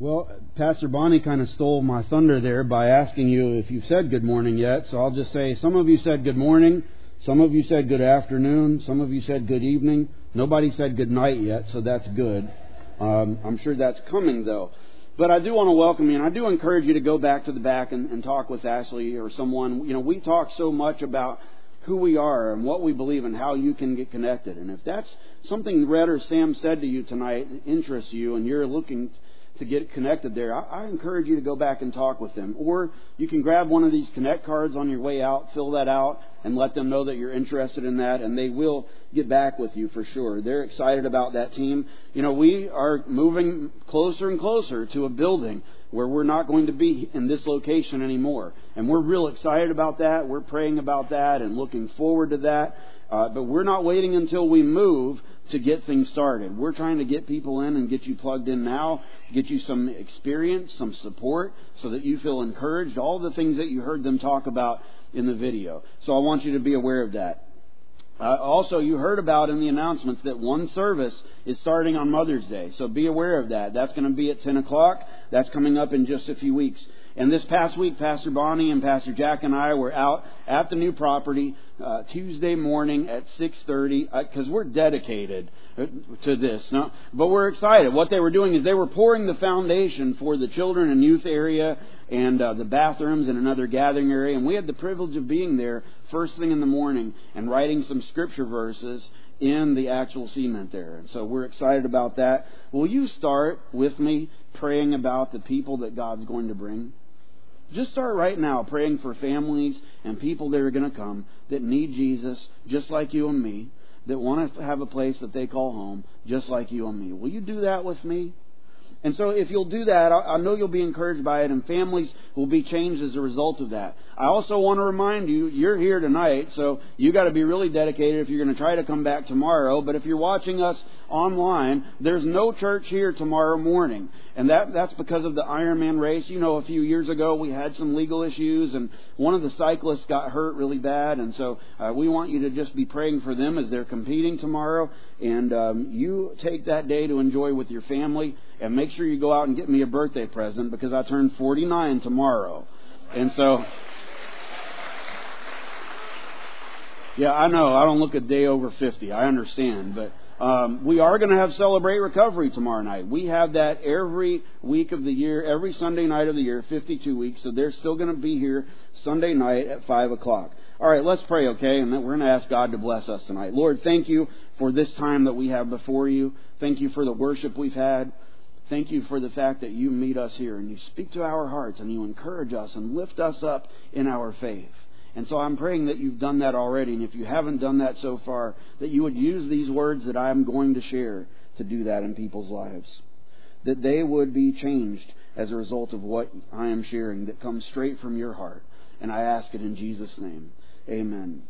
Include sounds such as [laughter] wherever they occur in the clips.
Well, Pastor Bonnie kind of stole my thunder there by asking you if you've said good morning yet. So I'll just say some of you said good morning, some of you said good afternoon, some of you said good evening. Nobody said good night yet, so that's good. Um, I'm sure that's coming though. But I do want to welcome you, and I do encourage you to go back to the back and, and talk with Ashley or someone. You know, we talk so much about who we are and what we believe and how you can get connected. And if that's something Red or Sam said to you tonight interests you and you're looking to get connected there, I, I encourage you to go back and talk with them. Or you can grab one of these Connect cards on your way out, fill that out, and let them know that you're interested in that, and they will get back with you for sure. They're excited about that team. You know, we are moving closer and closer to a building where we're not going to be in this location anymore. And we're real excited about that. We're praying about that and looking forward to that. Uh, but we're not waiting until we move to get things started. We're trying to get people in and get you plugged in now, get you some experience, some support, so that you feel encouraged. All the things that you heard them talk about in the video. So I want you to be aware of that. Uh, also, you heard about in the announcements that one service is starting on Mother's Day. So be aware of that. That's going to be at 10 o'clock. That's coming up in just a few weeks. And this past week, Pastor Bonnie and Pastor Jack and I were out at the new property uh, Tuesday morning at 6:30 because uh, we're dedicated uh, to this. No, but we're excited. What they were doing is they were pouring the foundation for the children and youth area and uh, the bathrooms and another gathering area. And we had the privilege of being there first thing in the morning and writing some scripture verses in the actual cement there. And so we're excited about that. Will you start with me praying about the people that God's going to bring? Just start right now praying for families and people that are going to come that need Jesus, just like you and me, that want to have a place that they call home, just like you and me. Will you do that with me? And so if you'll do that, I know you'll be encouraged by it, and families will be changed as a result of that. I also want to remind you, you're here tonight, so you got to be really dedicated if you're going to try to come back tomorrow. But if you're watching us online, there's no church here tomorrow morning, and that that's because of the Ironman race. You know, a few years ago we had some legal issues, and one of the cyclists got hurt really bad, and so uh, we want you to just be praying for them as they're competing tomorrow, and um, you take that day to enjoy with your family and make sure you go out and get me a birthday present because I turn 49 tomorrow. And so, yeah, I know I don't look a day over 50. I understand, but um, we are going to have celebrate recovery tomorrow night. We have that every week of the year, every Sunday night of the year, 52 weeks. So they're still going to be here Sunday night at 5 o'clock. All right, let's pray, okay? And then we're going to ask God to bless us tonight. Lord, thank you for this time that we have before you. Thank you for the worship we've had. Thank you for the fact that you meet us here and you speak to our hearts and you encourage us and lift us up in our faith. And so I'm praying that you've done that already. And if you haven't done that so far, that you would use these words that I'm going to share to do that in people's lives. That they would be changed as a result of what I am sharing that comes straight from your heart. And I ask it in Jesus' name. Amen.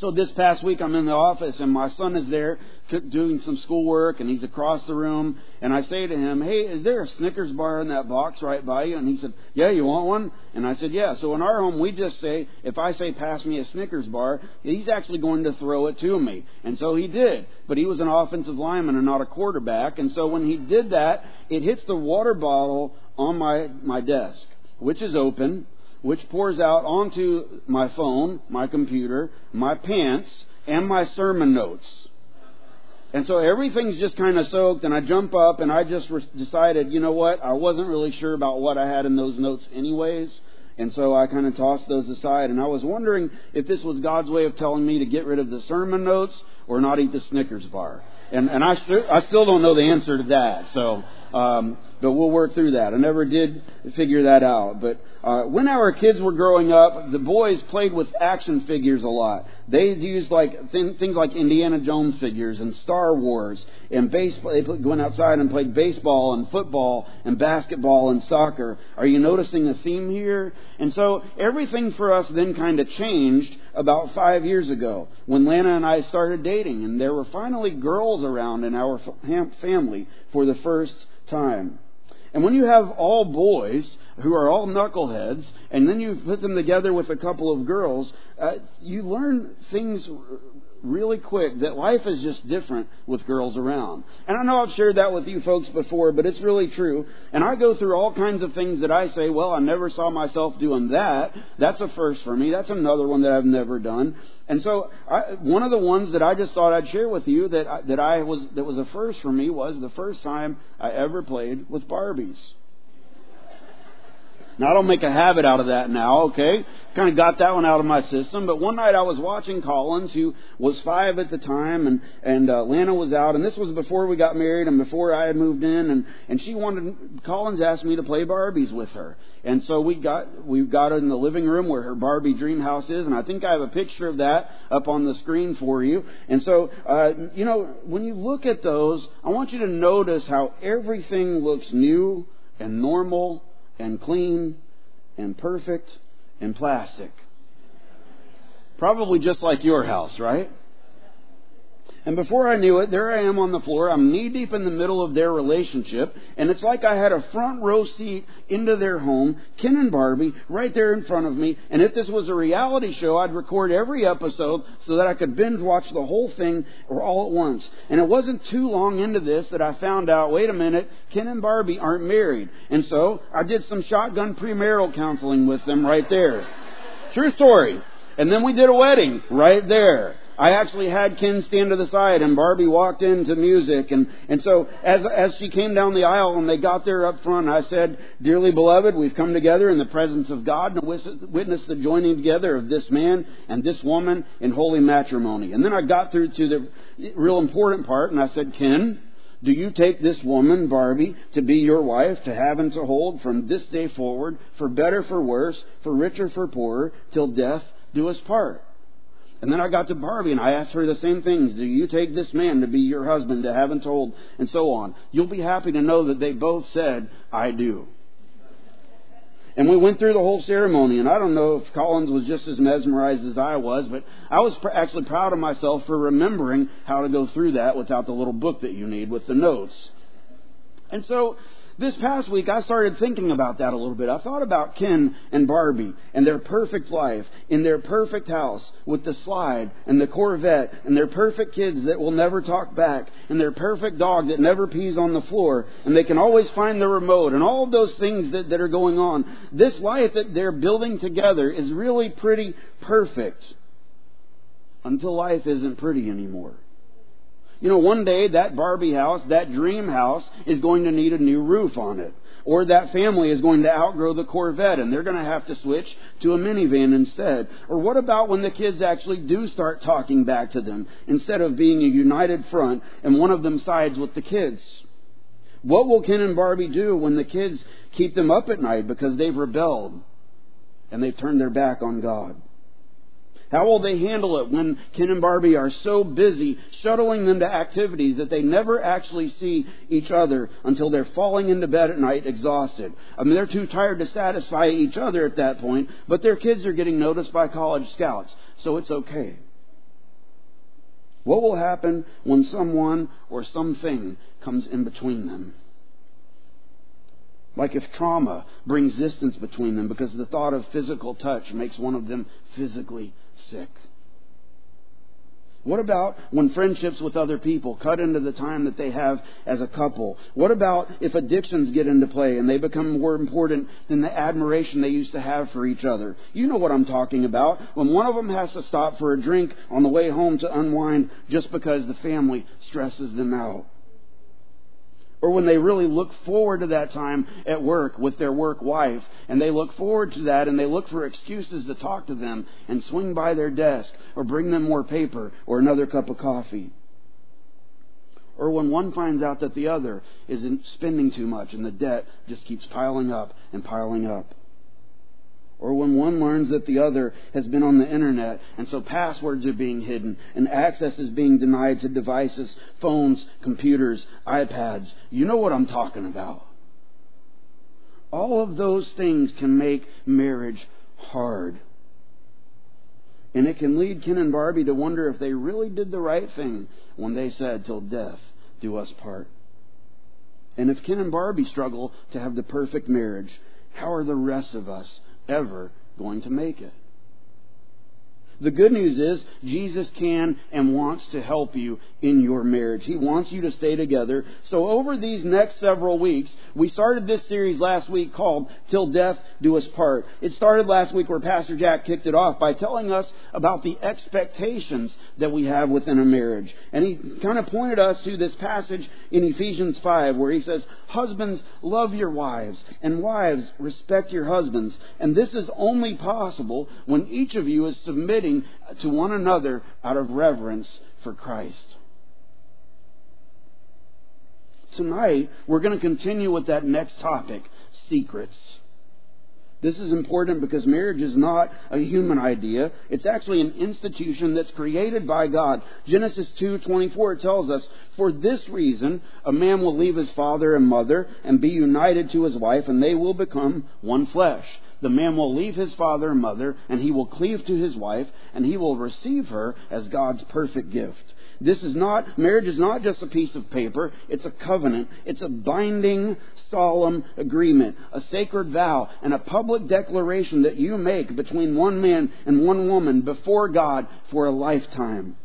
So this past week I'm in the office and my son is there doing some schoolwork and he's across the room and I say to him, hey, is there a Snickers bar in that box right by you? And he said, yeah, you want one? And I said, yeah. So in our home we just say, if I say pass me a Snickers bar, he's actually going to throw it to me. And so he did. But he was an offensive lineman and not a quarterback. And so when he did that, it hits the water bottle on my, my desk, which is open which pours out onto my phone, my computer, my pants, and my sermon notes. And so everything's just kind of soaked, and I jump up and I just re- decided, you know what? I wasn't really sure about what I had in those notes, anyways. And so I kind of tossed those aside, and I was wondering if this was God's way of telling me to get rid of the sermon notes or not eat the Snickers bar. And, and I, st- I still don't know the answer to that. So um, but we'll work through that. I never did figure that out. But uh, when our kids were growing up, the boys played with action figures a lot. They used like th- things like Indiana Jones figures and Star Wars and baseball. They went outside and played baseball and football and basketball and soccer. Are you noticing a theme here? And so everything for us then kind of changed about five years ago when Lana and I started dating, and there were finally girls around in our family for the first time. And when you have all boys, who are all knuckleheads, and then you put them together with a couple of girls, uh, you learn things really quick that life is just different with girls around. And I know I've shared that with you folks before, but it's really true. And I go through all kinds of things that I say, well, I never saw myself doing that. That's a first for me. That's another one that I've never done. And so, I, one of the ones that I just thought I'd share with you that I, that I was that was a first for me was the first time I ever played with Barbies. Now, I don't make a habit out of that now, okay? Kind of got that one out of my system. But one night I was watching Collins, who was five at the time, and, and uh, Lana was out. And this was before we got married and before I had moved in. And, and she wanted, Collins asked me to play Barbies with her. And so we got, we got in the living room where her Barbie dream house is. And I think I have a picture of that up on the screen for you. And so, uh, you know, when you look at those, I want you to notice how everything looks new and normal and clean and perfect and plastic. Probably just like your house, right? And before I knew it, there I am on the floor. I'm knee deep in the middle of their relationship. And it's like I had a front row seat into their home, Ken and Barbie, right there in front of me. And if this was a reality show, I'd record every episode so that I could binge watch the whole thing all at once. And it wasn't too long into this that I found out, wait a minute, Ken and Barbie aren't married. And so I did some shotgun premarital counseling with them right there. True story. And then we did a wedding right there. I actually had Ken stand to the side and Barbie walked into music and, and so as, as she came down the aisle and they got there up front, I said, Dearly beloved, we've come together in the presence of God to witness the joining together of this man and this woman in holy matrimony. And then I got through to the real important part and I said, Ken, do you take this woman, Barbie, to be your wife, to have and to hold from this day forward, for better, for worse, for richer, for poorer, till death do us part? And then I got to Barbie and I asked her the same things. Do you take this man to be your husband, to have and told, and so on? You'll be happy to know that they both said, I do. And we went through the whole ceremony, and I don't know if Collins was just as mesmerized as I was, but I was pr- actually proud of myself for remembering how to go through that without the little book that you need with the notes. And so this past week, I started thinking about that a little bit. I thought about Ken and Barbie and their perfect life in their perfect house with the slide and the Corvette and their perfect kids that will never talk back and their perfect dog that never pees on the floor and they can always find the remote and all of those things that, that are going on. This life that they're building together is really pretty perfect until life isn't pretty anymore. You know, one day that Barbie house, that dream house, is going to need a new roof on it. Or that family is going to outgrow the Corvette and they're going to have to switch to a minivan instead. Or what about when the kids actually do start talking back to them instead of being a united front and one of them sides with the kids? What will Ken and Barbie do when the kids keep them up at night because they've rebelled and they've turned their back on God? How will they handle it when Ken and Barbie are so busy shuttling them to activities that they never actually see each other until they're falling into bed at night exhausted? I mean, they're too tired to satisfy each other at that point, but their kids are getting noticed by college scouts, so it's okay. What will happen when someone or something comes in between them? Like if trauma brings distance between them because the thought of physical touch makes one of them physically sick? What about when friendships with other people cut into the time that they have as a couple? What about if addictions get into play and they become more important than the admiration they used to have for each other? You know what I'm talking about. When one of them has to stop for a drink on the way home to unwind just because the family stresses them out or when they really look forward to that time at work with their work wife, and they look forward to that and they look for excuses to talk to them and swing by their desk or bring them more paper or another cup of coffee. Or when one finds out that the other isn't spending too much and the debt just keeps piling up and piling up or when one learns that the other has been on the internet and so passwords are being hidden and access is being denied to devices, phones, computers, iPads. You know what I'm talking about. All of those things can make marriage hard. And it can lead Ken and Barbie to wonder if they really did the right thing when they said, Till death do us part. And if Ken and Barbie struggle to have the perfect marriage, how are the rest of us ever going to make it? The good news is Jesus can and wants to help you in your marriage. He wants you to stay together. So over these next several weeks, we started this series last week called Till Death Do Us Part. It started last week where Pastor Jack kicked it off by telling us about the expectations that we have within a marriage. And he kind of pointed us to this passage in Ephesians 5 where he says, Husbands, love your wives, and wives, respect your husbands. And this is only possible when each of you is submitted submitting to one another out of reverence for Christ. Tonight, we're going to continue with that next topic secrets. This is important because marriage is not a human idea. It's actually an institution that's created by God. Genesis 2:24 tells us, "For this reason a man will leave his father and mother and be united to his wife and they will become one flesh." The man will leave his father and mother, and he will cleave to his wife, and he will receive her as God's perfect gift. This is not, marriage is not just a piece of paper, it's a covenant. It's a binding, solemn agreement, a sacred vow, and a public declaration that you make between one man and one woman before God for a lifetime.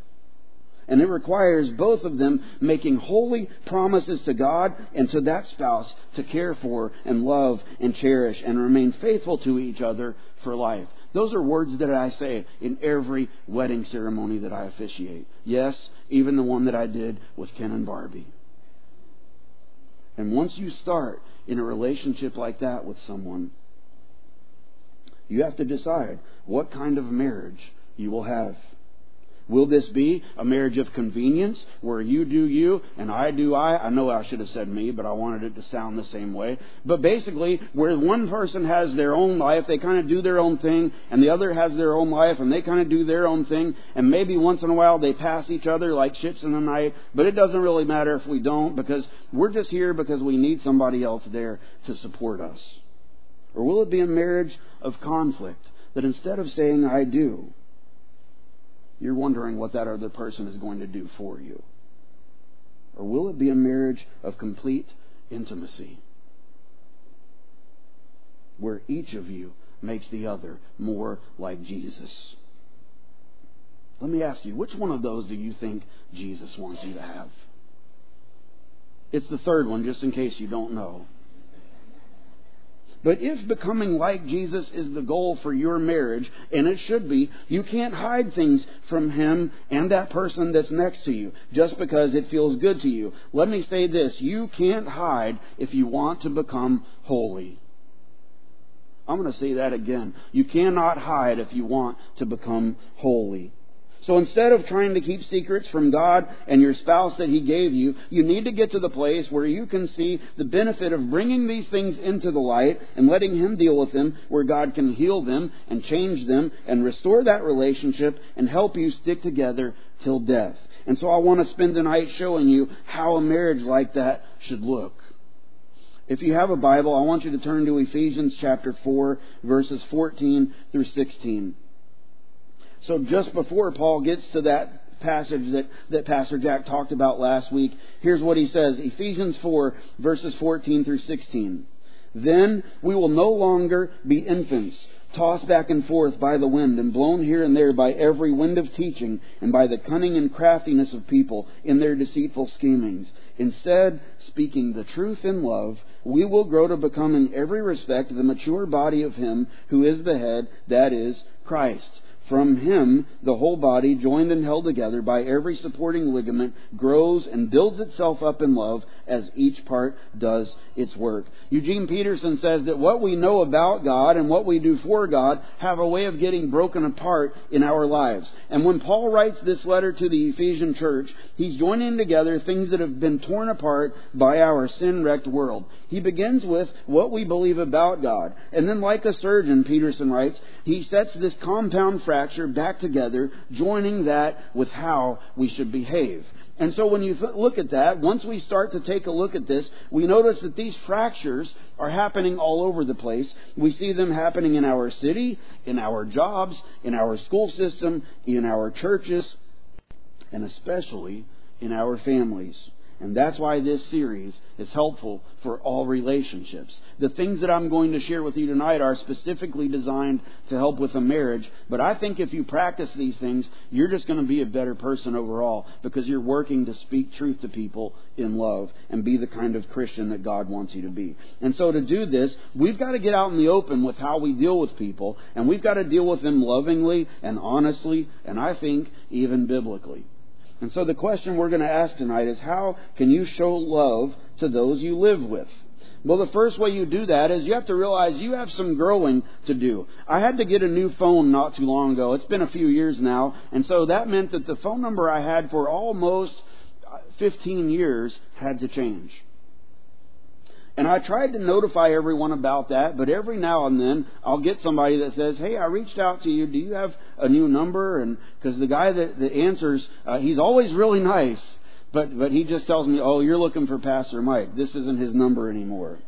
And it requires both of them making holy promises to God and to that spouse to care for and love and cherish and remain faithful to each other for life. Those are words that I say in every wedding ceremony that I officiate. Yes, even the one that I did with Ken and Barbie. And once you start in a relationship like that with someone, you have to decide what kind of marriage you will have. Will this be a marriage of convenience where you do you and I do I? I know I should have said me, but I wanted it to sound the same way. But basically, where one person has their own life, they kind of do their own thing, and the other has their own life, and they kind of do their own thing, and maybe once in a while they pass each other like ships in the night, but it doesn't really matter if we don't because we're just here because we need somebody else there to support us. Or will it be a marriage of conflict that instead of saying I do, you're wondering what that other person is going to do for you? Or will it be a marriage of complete intimacy where each of you makes the other more like Jesus? Let me ask you, which one of those do you think Jesus wants you to have? It's the third one, just in case you don't know. But if becoming like Jesus is the goal for your marriage, and it should be, you can't hide things from him and that person that's next to you just because it feels good to you. Let me say this you can't hide if you want to become holy. I'm going to say that again. You cannot hide if you want to become holy. So instead of trying to keep secrets from God and your spouse that He gave you, you need to get to the place where you can see the benefit of bringing these things into the light and letting Him deal with them, where God can heal them and change them and restore that relationship and help you stick together till death. And so I want to spend the night showing you how a marriage like that should look. If you have a Bible, I want you to turn to Ephesians chapter 4, verses 14 through 16. So just before Paul gets to that passage that, that Pastor Jack talked about last week, here's what he says Ephesians 4, verses 14 through 16. Then we will no longer be infants, tossed back and forth by the wind and blown here and there by every wind of teaching and by the cunning and craftiness of people in their deceitful schemings. Instead, speaking the truth in love, we will grow to become in every respect the mature body of Him who is the head, that is, Christ. From him, the whole body, joined and held together by every supporting ligament, grows and builds itself up in love as each part does its work. Eugene Peterson says that what we know about God and what we do for God have a way of getting broken apart in our lives. And when Paul writes this letter to the Ephesian church, he's joining together things that have been torn apart by our sin wrecked world. He begins with what we believe about God. And then, like a surgeon, Peterson writes, he sets this compound fracture back together, joining that with how we should behave. And so when you look at that, once we start to take a look at this, we notice that these fractures are happening all over the place. We see them happening in our city, in our jobs, in our school system, in our churches, and especially in our families. And that's why this series is helpful for all relationships. The things that I'm going to share with you tonight are specifically designed to help with a marriage, but I think if you practice these things, you're just going to be a better person overall because you're working to speak truth to people in love and be the kind of Christian that God wants you to be. And so to do this, we've got to get out in the open with how we deal with people, and we've got to deal with them lovingly and honestly, and I think even biblically. And so the question we're going to ask tonight is how can you show love to those you live with? Well, the first way you do that is you have to realize you have some growing to do. I had to get a new phone not too long ago. It's been a few years now. And so that meant that the phone number I had for almost uh, 15 years had to change. And I tried to notify everyone about that, but every now and then I'll get somebody that says, "Hey, I reached out to you. Do you have a new number?" And because the guy that, that answers, uh, he's always really [laughs] nice, but but he just tells me, "Oh, you're looking for Pastor Mike. This isn't his number anymore."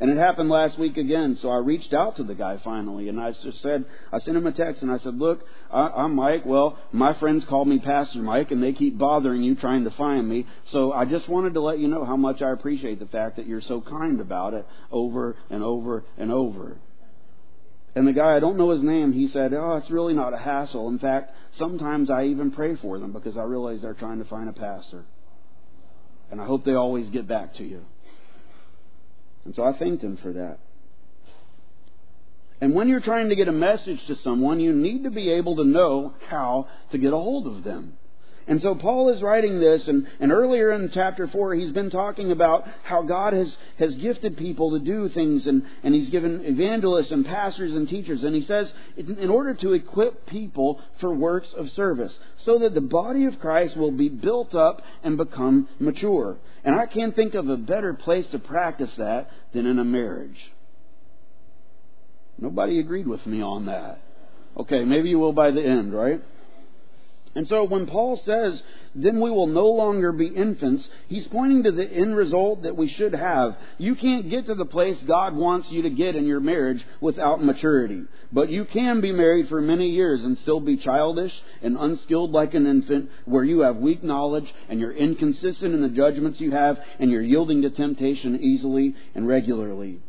And it happened last week again, so I reached out to the guy finally, and I just said, I sent him a text, and I said, Look, I, am Mike. Well, my friends call me Pastor Mike, and they keep bothering you trying to find me. So I just wanted to let you know how much I appreciate the fact that you're so kind about it over and over and over. And the guy, I don't know his name, he said, Oh, it's really not a hassle. In fact, sometimes I even pray for them because I realize they're trying to find a pastor. And I hope they always get back to you. And so I thanked him for that. And when you're trying to get a message to someone, you need to be able to know how to get a hold of them. And so Paul is writing this, and, and earlier in chapter 4, he's been talking about how God has, has gifted people to do things, and, and he's given evangelists and pastors and teachers. And he says, in, in order to equip people for works of service, so that the body of Christ will be built up and become mature. And I can't think of a better place to practice that than in a marriage. Nobody agreed with me on that. Okay, maybe you will by the end, right? And so when Paul says, then we will no longer be infants, he's pointing to the end result that we should have. You can't get to the place God wants you to get in your marriage without maturity. But you can be married for many years and still be childish and unskilled like an infant, where you have weak knowledge and you're inconsistent in the judgments you have and you're yielding to temptation easily and regularly.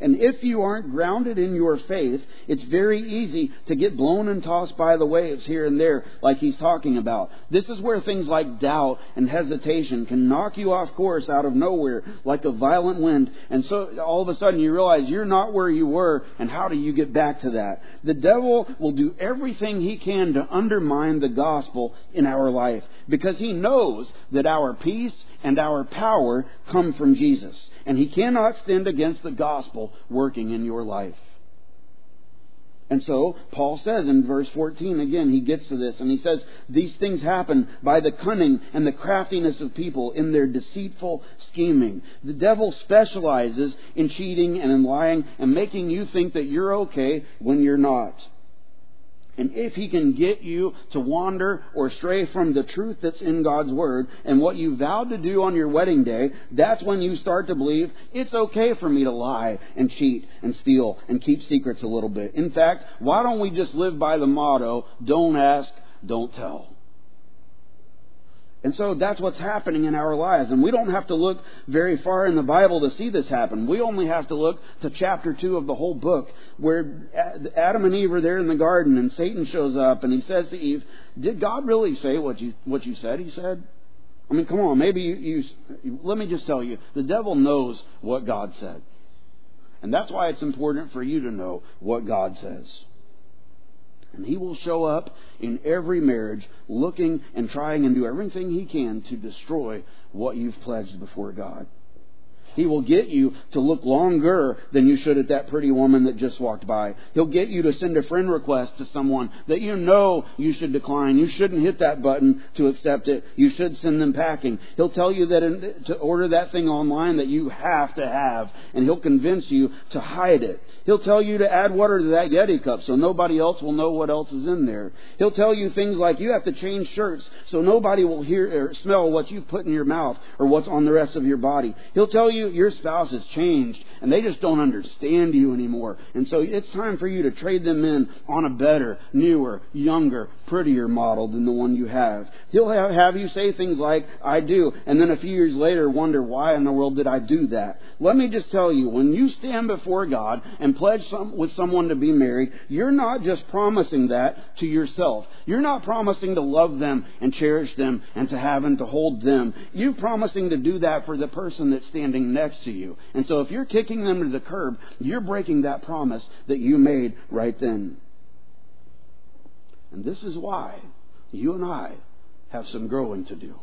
And if you aren't grounded in your faith, it's very easy to get blown and tossed by the waves here and there, like he's talking about. This is where things like doubt and hesitation can knock you off course out of nowhere, like a violent wind. And so all of a sudden you realize you're not where you were, and how do you get back to that? The devil will do everything he can to undermine the gospel in our life, because he knows that our peace and our power come from Jesus. And he cannot stand against the gospel working in your life. And so, Paul says in verse 14, again, he gets to this, and he says, These things happen by the cunning and the craftiness of people in their deceitful scheming. The devil specializes in cheating and in lying and making you think that you're okay when you're not. And if he can get you to wander or stray from the truth that's in God's Word and what you vowed to do on your wedding day, that's when you start to believe it's okay for me to lie and cheat and steal and keep secrets a little bit. In fact, why don't we just live by the motto, don't ask, don't tell? And so that's what's happening in our lives. And we don't have to look very far in the Bible to see this happen. We only have to look to chapter 2 of the whole book, where Adam and Eve are there in the garden, and Satan shows up, and he says to Eve, Did God really say what you, what you said? He said. I mean, come on, maybe you, you. Let me just tell you the devil knows what God said. And that's why it's important for you to know what God says. And he will show up in every marriage looking and trying and do everything he can to destroy what you've pledged before God. He will get you to look longer than you should at that pretty woman that just walked by. He'll get you to send a friend request to someone that you know you should decline. You shouldn't hit that button to accept it. You should send them packing. He'll tell you that in, to order that thing online that you have to have, and he'll convince you to hide it. He'll tell you to add water to that Yeti cup so nobody else will know what else is in there. He'll tell you things like you have to change shirts so nobody will hear or smell what you've put in your mouth or what's on the rest of your body. He'll tell you your spouse has changed and they just don't understand you anymore. And so it's time for you to trade them in on a better, newer, younger, prettier model than the one you have. He'll have you say things like, I do, and then a few years later wonder, why in the world did I do that? Let me just tell you, when you stand before God and pledge some, with someone to be married, you're not just promising that to yourself. You're not promising to love them and cherish them and to have and to hold them. You're promising to do that for the person that's standing next to you. And so if you're kicking them to the curb, you're breaking that promise that you made right then. And this is why you and I have some growing to do.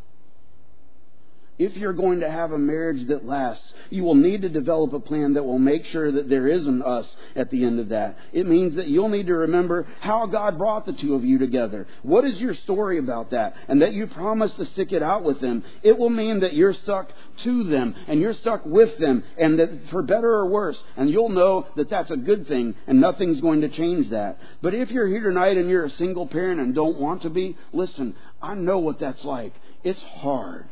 If you're going to have a marriage that lasts, you will need to develop a plan that will make sure that there is an us at the end of that. It means that you'll need to remember how God brought the two of you together. What is your story about that? And that you promise to stick it out with them. It will mean that you're stuck to them and you're stuck with them and that for better or worse. And you'll know that that's a good thing and nothing's going to change that. But if you're here tonight and you're a single parent and don't want to be, listen, I know what that's like. It's hard.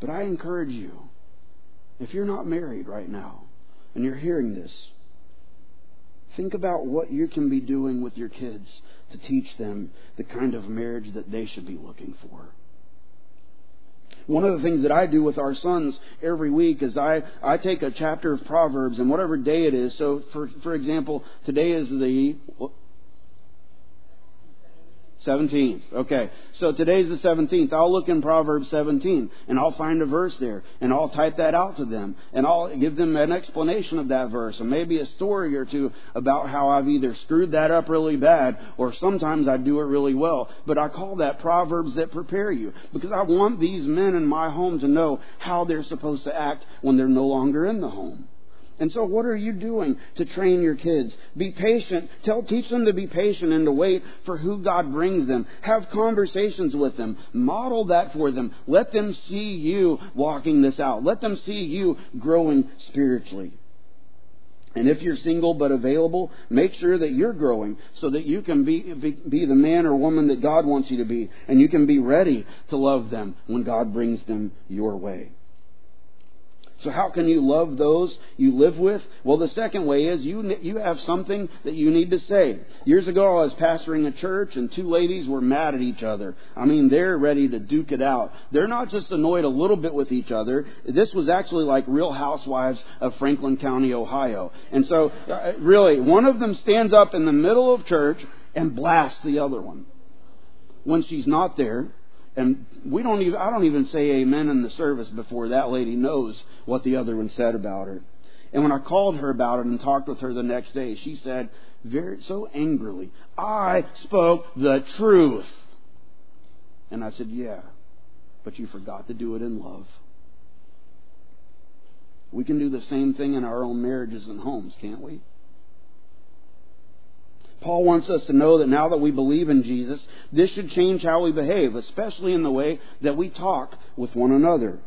But I encourage you, if you're not married right now and you're hearing this, think about what you can be doing with your kids to teach them the kind of marriage that they should be looking for. One of the things that I do with our sons every week is I, I take a chapter of Proverbs and whatever day it is. So, for, for example, today is the 17th. Okay. So today's the 17th. I'll look in Proverbs 17 and I'll find a verse there and I'll type that out to them and I'll give them an explanation of that verse and maybe a story or two about how I've either screwed that up really bad or sometimes I do it really well. But I call that Proverbs that prepare you because I want these men in my home to know how they're supposed to act when they're no longer in the home. And so what are you doing to train your kids? Be patient. Tell, teach them to be patient and to wait for who God brings them. Have conversations with them. Model that for them. Let them see you walking this out. Let them see you growing spiritually. And if you're single but available, make sure that you're growing so that you can be, be, be, the man or woman that God wants you to be. And you can be ready to love them when God brings them your way. So how can you love those you live with? Well, the second way is you, you have something that you need to say. Years ago, I was pastoring a church and two ladies were mad at each other. I mean, they're ready to duke it out. They're not just annoyed a little bit with each other. This was actually like real housewives of Franklin County, Ohio. And so, uh, really, one of them stands up in the middle of church and blasts the other one when she's not there and we don't even I don't even say amen in the service before that lady knows what the other one said about her. And when I called her about it and talked with her the next day, she said very so angrily, "I spoke the truth." And I said, "Yeah, but you forgot to do it in love." We can do the same thing in our own marriages and homes, can't we? Paul wants us to know that now that we believe in Jesus, this should change how we behave, especially in the way that we talk with one another.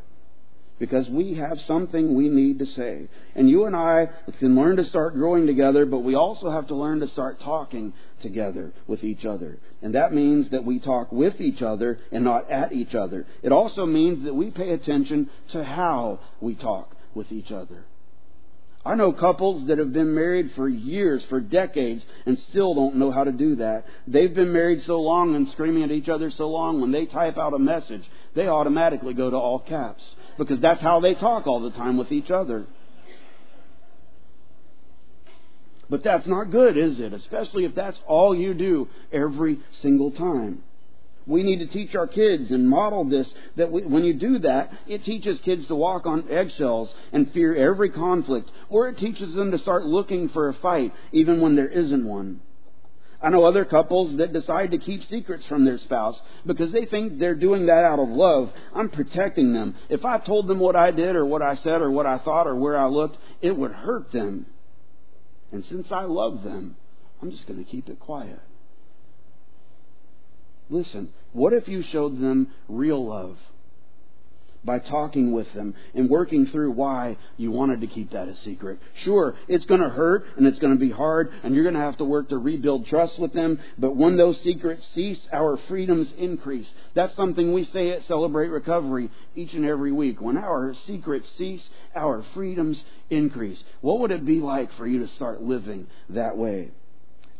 Because we have something we need to say. And you and I can learn to start growing together, but we also have to learn to start talking together with each other. And that means that we talk with each other and not at each other. It also means that we pay attention to how we talk with each other. I know couples that have been married for years, for decades, and still don't know how to do that. They've been married so long and screaming at each other so long, when they type out a message, they automatically go to all caps because that's how they talk all the time with each other. But that's not good, is it? Especially if that's all you do every single time. We need to teach our kids and model this that we, when you do that, it teaches kids to walk on eggshells and fear every conflict, or it teaches them to start looking for a fight even when there isn't one. I know other couples that decide to keep secrets from their spouse because they think they're doing that out of love. I'm protecting them. If I told them what I did or what I said or what I thought or where I looked, it would hurt them. And since I love them, I'm just going to keep it quiet. Listen, what if you showed them real love? by talking with them and working through why you wanted to keep that a secret. Sure, it's going to hurt and it's going to be hard and you're going to have to work to rebuild trust with them, but when those secrets cease, our freedoms increase. That's something we say at Celebrate Recovery each and every week. When our secrets cease, our freedoms increase. What would it be like for you to start living that way?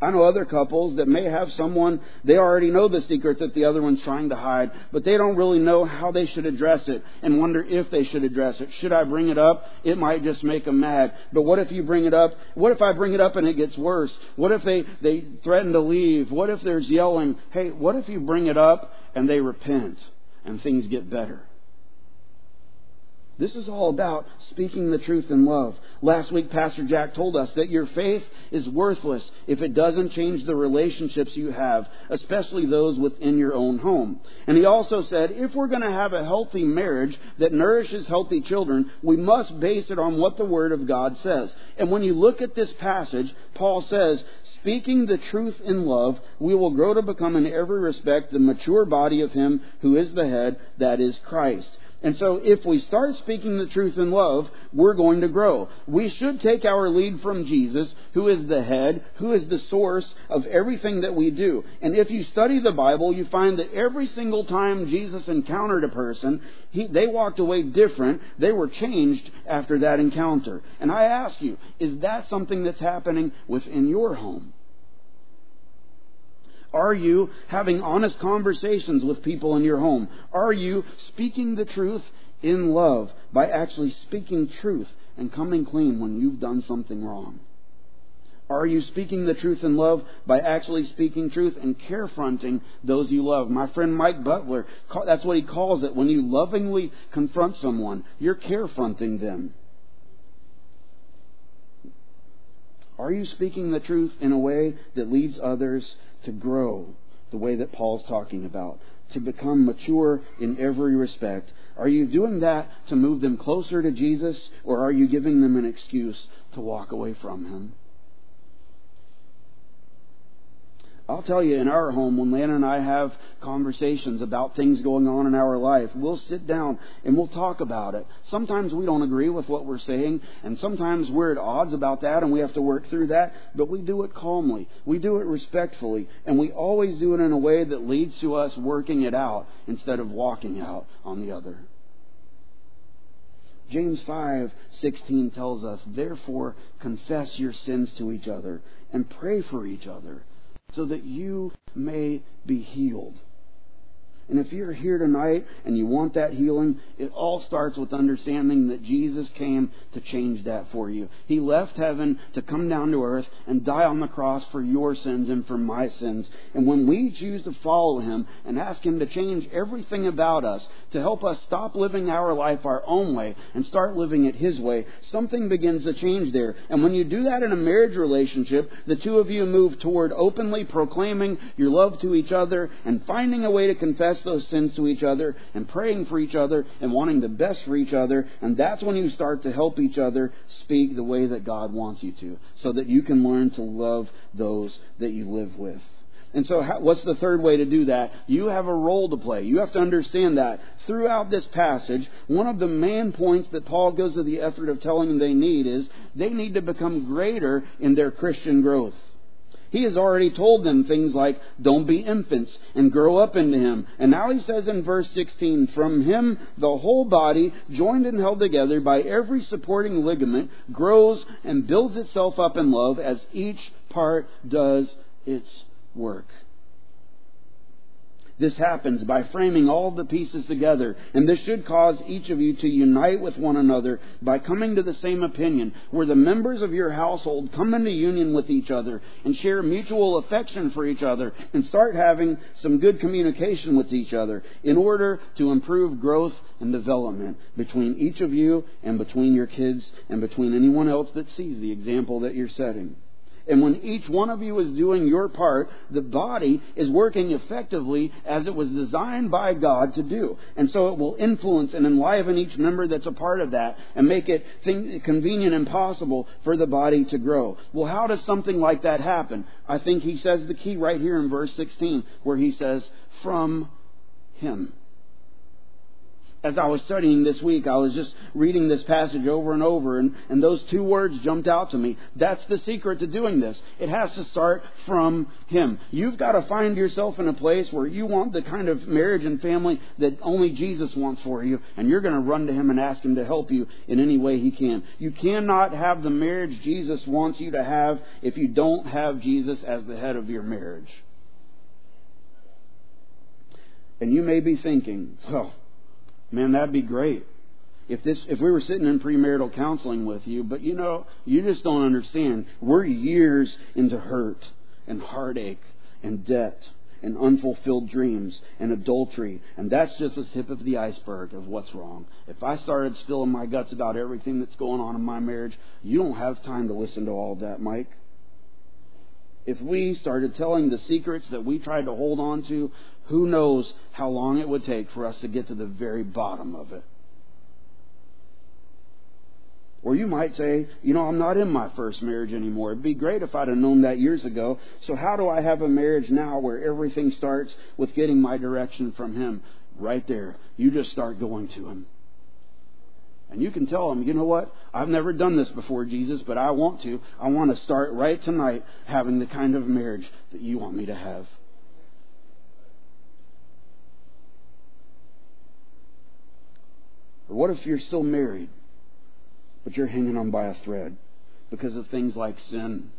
I know other couples that may have someone, they already know the secret that the other one's trying to hide, but they don't really know how they should address it and wonder if they should address it. Should I bring it up? It might just make them mad. But what if you bring it up? What if I bring it up and it gets worse? What if they, they threaten to leave? What if there's yelling? Hey, what if you bring it up and they repent and things get better? This is all about speaking the truth in love. Last week, Pastor Jack told us that your faith is worthless if it doesn't change the relationships you have, especially those within your own home. And he also said, if we're going to have a healthy marriage that nourishes healthy children, we must base it on what the Word of God says. And when you look at this passage, Paul says, speaking the truth in love, we will grow to become in every respect the mature body of Him who is the head, that is Christ. And so if we start speaking the truth in love, we're going to grow. We should take our lead from Jesus, who is the head, who is the source of everything that we do. And if you study the Bible, you find that every single time Jesus encountered a person, he, they walked away different. They were changed after that encounter. And I ask you, is that something that's happening within your home? Are you having honest conversations with people in your home? Are you speaking the truth in love by actually speaking truth and coming clean when you've done something wrong? Are you speaking the truth in love by actually speaking truth and carefronting those you love? My friend Mike Butler, that's what he calls it. When you lovingly confront someone, you're carefronting them. Are you speaking the truth in a way that leads others to grow the way that Paul's talking about? To become mature in every respect? Are you doing that to move them closer to Jesus, or are you giving them an excuse to walk away from Him? I'll tell you, in our home, when Lana and I have conversations about things going on in our life, we'll sit down and we'll talk about it. Sometimes we don't agree with what we're saying, and sometimes we're at odds about that, and we have to work through that, but we do it calmly. We do it respectfully, and we always do it in a way that leads to us working it out instead of walking out on the other. James 5:16 tells us, "Therefore confess your sins to each other and pray for each other so that you may be healed. And if you're here tonight and you want that healing, it all starts with understanding that Jesus came to change that for you. He left heaven to come down to earth and die on the cross for your sins and for my sins. And when we choose to follow Him and ask Him to change everything about us, to help us stop living our life our own way and start living it His way, something begins to change there. And when you do that in a marriage relationship, the two of you move toward openly proclaiming your love to each other and finding a way to confess those sins to each other and praying for each other and wanting the best for each other. And that's when you start to help each other speak the way that God wants you to so that you can learn to love those that you live with. And so, how, what's the third way to do that? You have a role to play. You have to understand that. Throughout this passage, one of the main points that Paul goes to the effort of telling them they need is they need to become greater in their Christian growth. He has already told them things like, don't be infants and grow up into Him. And now he says in verse 16, from Him the whole body, joined and held together by every supporting ligament, grows and builds itself up in love as each part does its work. This happens by framing all the pieces together, and this should cause each of you to unite with one another by coming to the same opinion, where the members of your household come into union with each other and share mutual affection for each other and start having some good communication with each other in order to improve growth and development between each of you and between your kids and between anyone else that sees the example that you're setting. And when each one of you is doing your part, the body is working effectively as it was designed by God to do. And so it will influence and enliven each member that's a part of that and make it convenient and possible for the body to grow. Well, how does something like that happen? I think he says the key right here in verse 16 where he says, from him. As I was studying this week, I was just reading this passage over and over, and, and those two words jumped out to me. That's the secret to doing this. It has to start from Him. You've got to find yourself in a place where you want the kind of marriage and family that only Jesus wants for you, and you're going to run to Him and ask Him to help you in any way He can. You cannot have the marriage Jesus wants you to have if you don't have Jesus as the head of your marriage. And you may be thinking, well, Man, that'd be great. If this, if we were sitting in premarital counseling with you, but you know, you just don't understand. We're years into hurt and heartache and debt and unfulfilled dreams and adultery, and that's just the tip of the iceberg of what's wrong. If I started spilling my guts about everything that's going on in my marriage, you don't have time to listen to all that, Mike if we started telling the secrets that we tried to hold on to, who knows how long it would take for us to get to the very bottom of it. Or you might say, you know, I'm not in my first marriage anymore. It'd be great if I'd have known that years ago. So how do I have a marriage now where everything starts with getting my direction from Him? Right there. You just start going to Him. And you can tell them, you know what? I've never done this before, Jesus, but I want to. I want to start right tonight having the kind of marriage that you want me to have. What if you're still married, but you're hanging on by a thread because of things like sin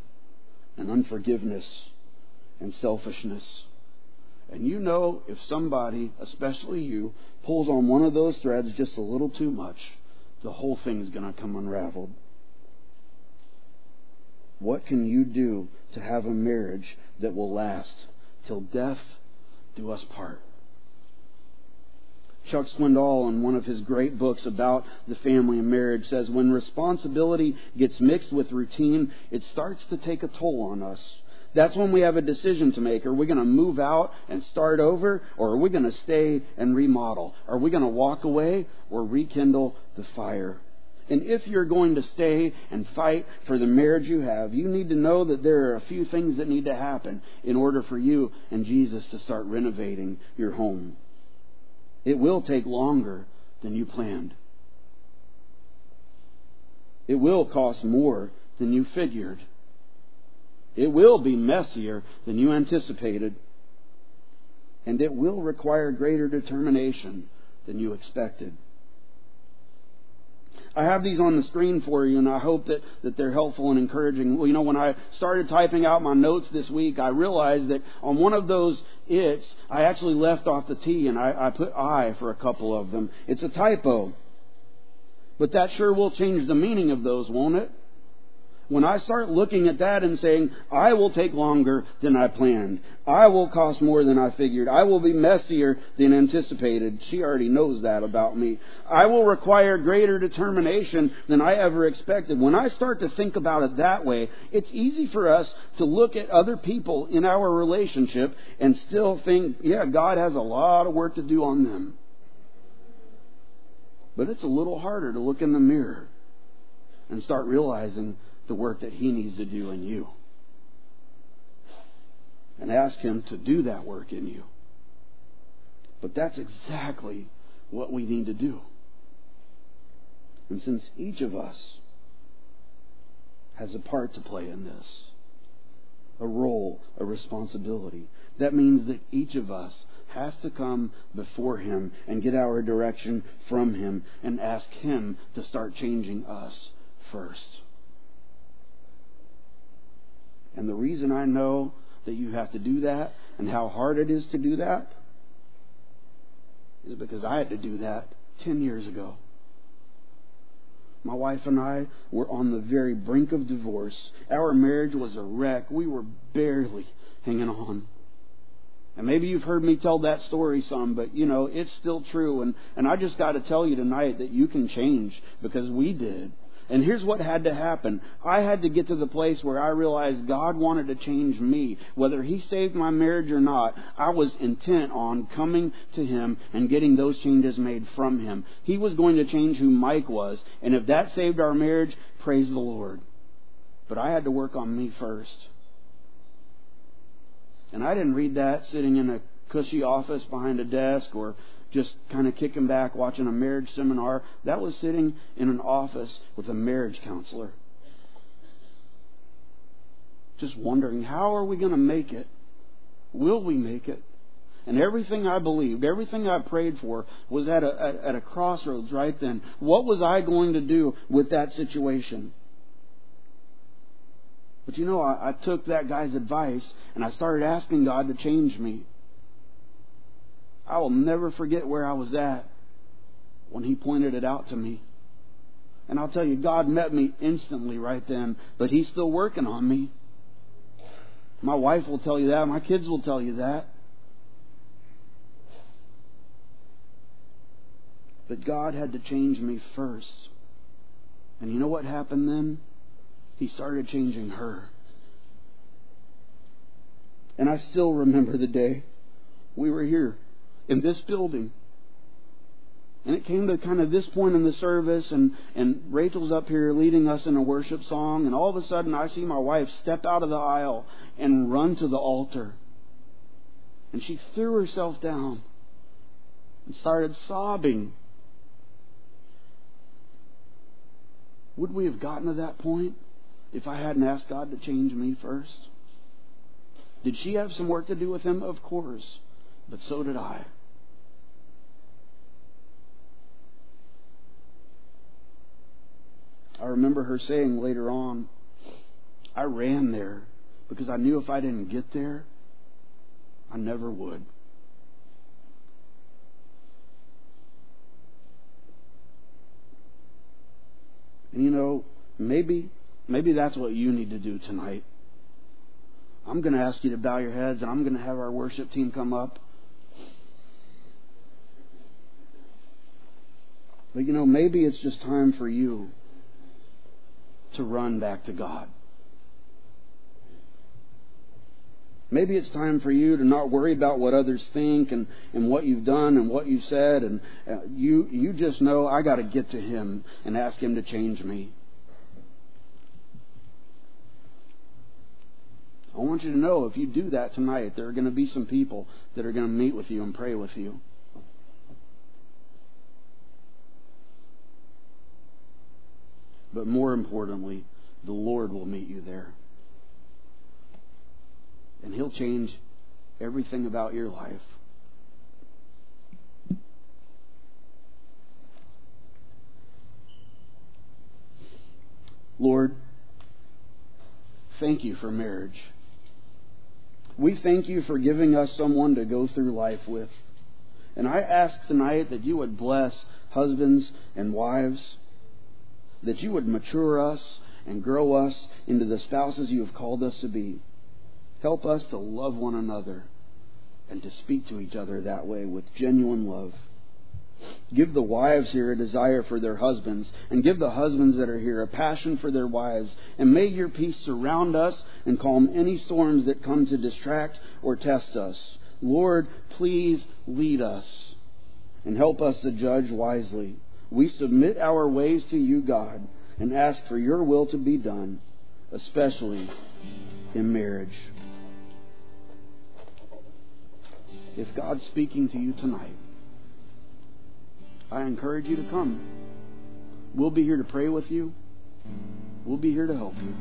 and unforgiveness and selfishness? And you know if somebody, especially you, pulls on one of those threads just a little too much, the whole thing is going to come unraveled. What can you do to have a marriage that will last till death do us part? Chuck Swindoll, in one of his great books about the family and marriage, says when responsibility gets mixed with routine, it starts to take a toll on us. That's when we have a decision to make. Are we going to move out and start over, or are we going to stay and remodel? Are we going to walk away or rekindle the fire? And if you're going to stay and fight for the marriage you have, you need to know that there are a few things that need to happen in order for you and Jesus to start renovating your home. It will take longer than you planned. It will cost more than you figured. It will be messier than you anticipated, and it will require greater determination than you expected. I have these on the screen for you, and I hope that, that they're helpful and encouraging. Well, you know, when I started typing out my notes this week, I realized that on one of those it's, I actually left off the T and I, I put I for a couple of them. It's a typo. But that sure will change the meaning of those, won't it? When I start looking at that and saying, I will take longer than I planned, I will cost more than I figured, I will be messier than anticipated, she already knows that about me. I will require greater determination than I ever expected. When I start to think about it that way, it's easy for us to look at other people in our relationship and still think, yeah, God has a lot of work to do on them. But it's a little harder to look in the mirror and start realizing the work that He needs to do in you. And ask Him to do that work in you. But that's exactly what we need to do. And since each of us has a part to play in this, a role, a responsibility, that means that each of us has to come before Him and get our direction from Him and ask Him to start changing us first. And the reason I know that you have to do that and how hard it is to do that is because I had to do that 10 years ago. My wife and I were on the very brink of divorce. Our marriage was a wreck. We were barely hanging on. And maybe you've heard me tell that story some, but you know, it's still true. And, and I just got to tell you tonight that you can change because we did. And here's what had to happen. I had to get to the place where I realized God wanted to change me. Whether He saved my marriage or not, I was intent on coming to Him and getting those changes made from Him. He was going to change who Mike was. And if that saved our marriage, praise the Lord. But I had to work on me first. And I didn't read that sitting in a cushy office behind a desk or just kind of kicking back watching a marriage seminar. That was sitting in an office with a marriage counselor. Just wondering, how are we going to make it? Will we make it? And everything I believed, everything I prayed for was at a, at, at a crossroads right then. What was I going to do with that situation? But you know, I, I took that guy's advice and I started asking God to change me. I will never forget where I was at when He pointed it out to me. And I'll tell you, God met me instantly right then, but He's still working on me. My wife will tell you that. My kids will tell you that. But God had to change me first. And you know what happened then? He started changing her. And I still remember the day we were here in this building. And it came to kind of this point in the service, and, and Rachel's up here leading us in a worship song, and all of a sudden I see my wife step out of the aisle and run to the altar. And she threw herself down and started sobbing Would we have gotten to that point if I hadn't asked God to change me first? Did she have some work to do with him? Of course. But so did I. I remember her saying later on, I ran there because I knew if I didn't get there, I never would. And you know, maybe maybe that's what you need to do tonight. I'm going to ask you to bow your heads and I'm going to have our worship team come up. But you know, maybe it's just time for you to run back to God. Maybe it's time for you to not worry about what others think and, and what you've done and what you've said, and uh, you you just know I got to get to Him and ask Him to change me. I want you to know if you do that tonight, there are going to be some people that are going to meet with you and pray with you. But more importantly, the Lord will meet you there and He'll change everything about your life. Lord, thank you for marriage. We thank you for giving us someone to go through life with. And I ask tonight that you would bless husbands and wives, that you would mature us and grow us into the spouses you have called us to be. Help us to love one another and to speak to each other that way with genuine love. Give the wives here a desire for their husbands, and give the husbands that are here a passion for their wives. And may your peace surround us and calm any storms that come to distract or test us. Lord, please lead us and help us to judge wisely. We submit our ways to you, God, and ask for your will to be done, especially in marriage. if God's speaking to you tonight, I encourage you to come. We'll be here to pray with you. We'll be here to help you.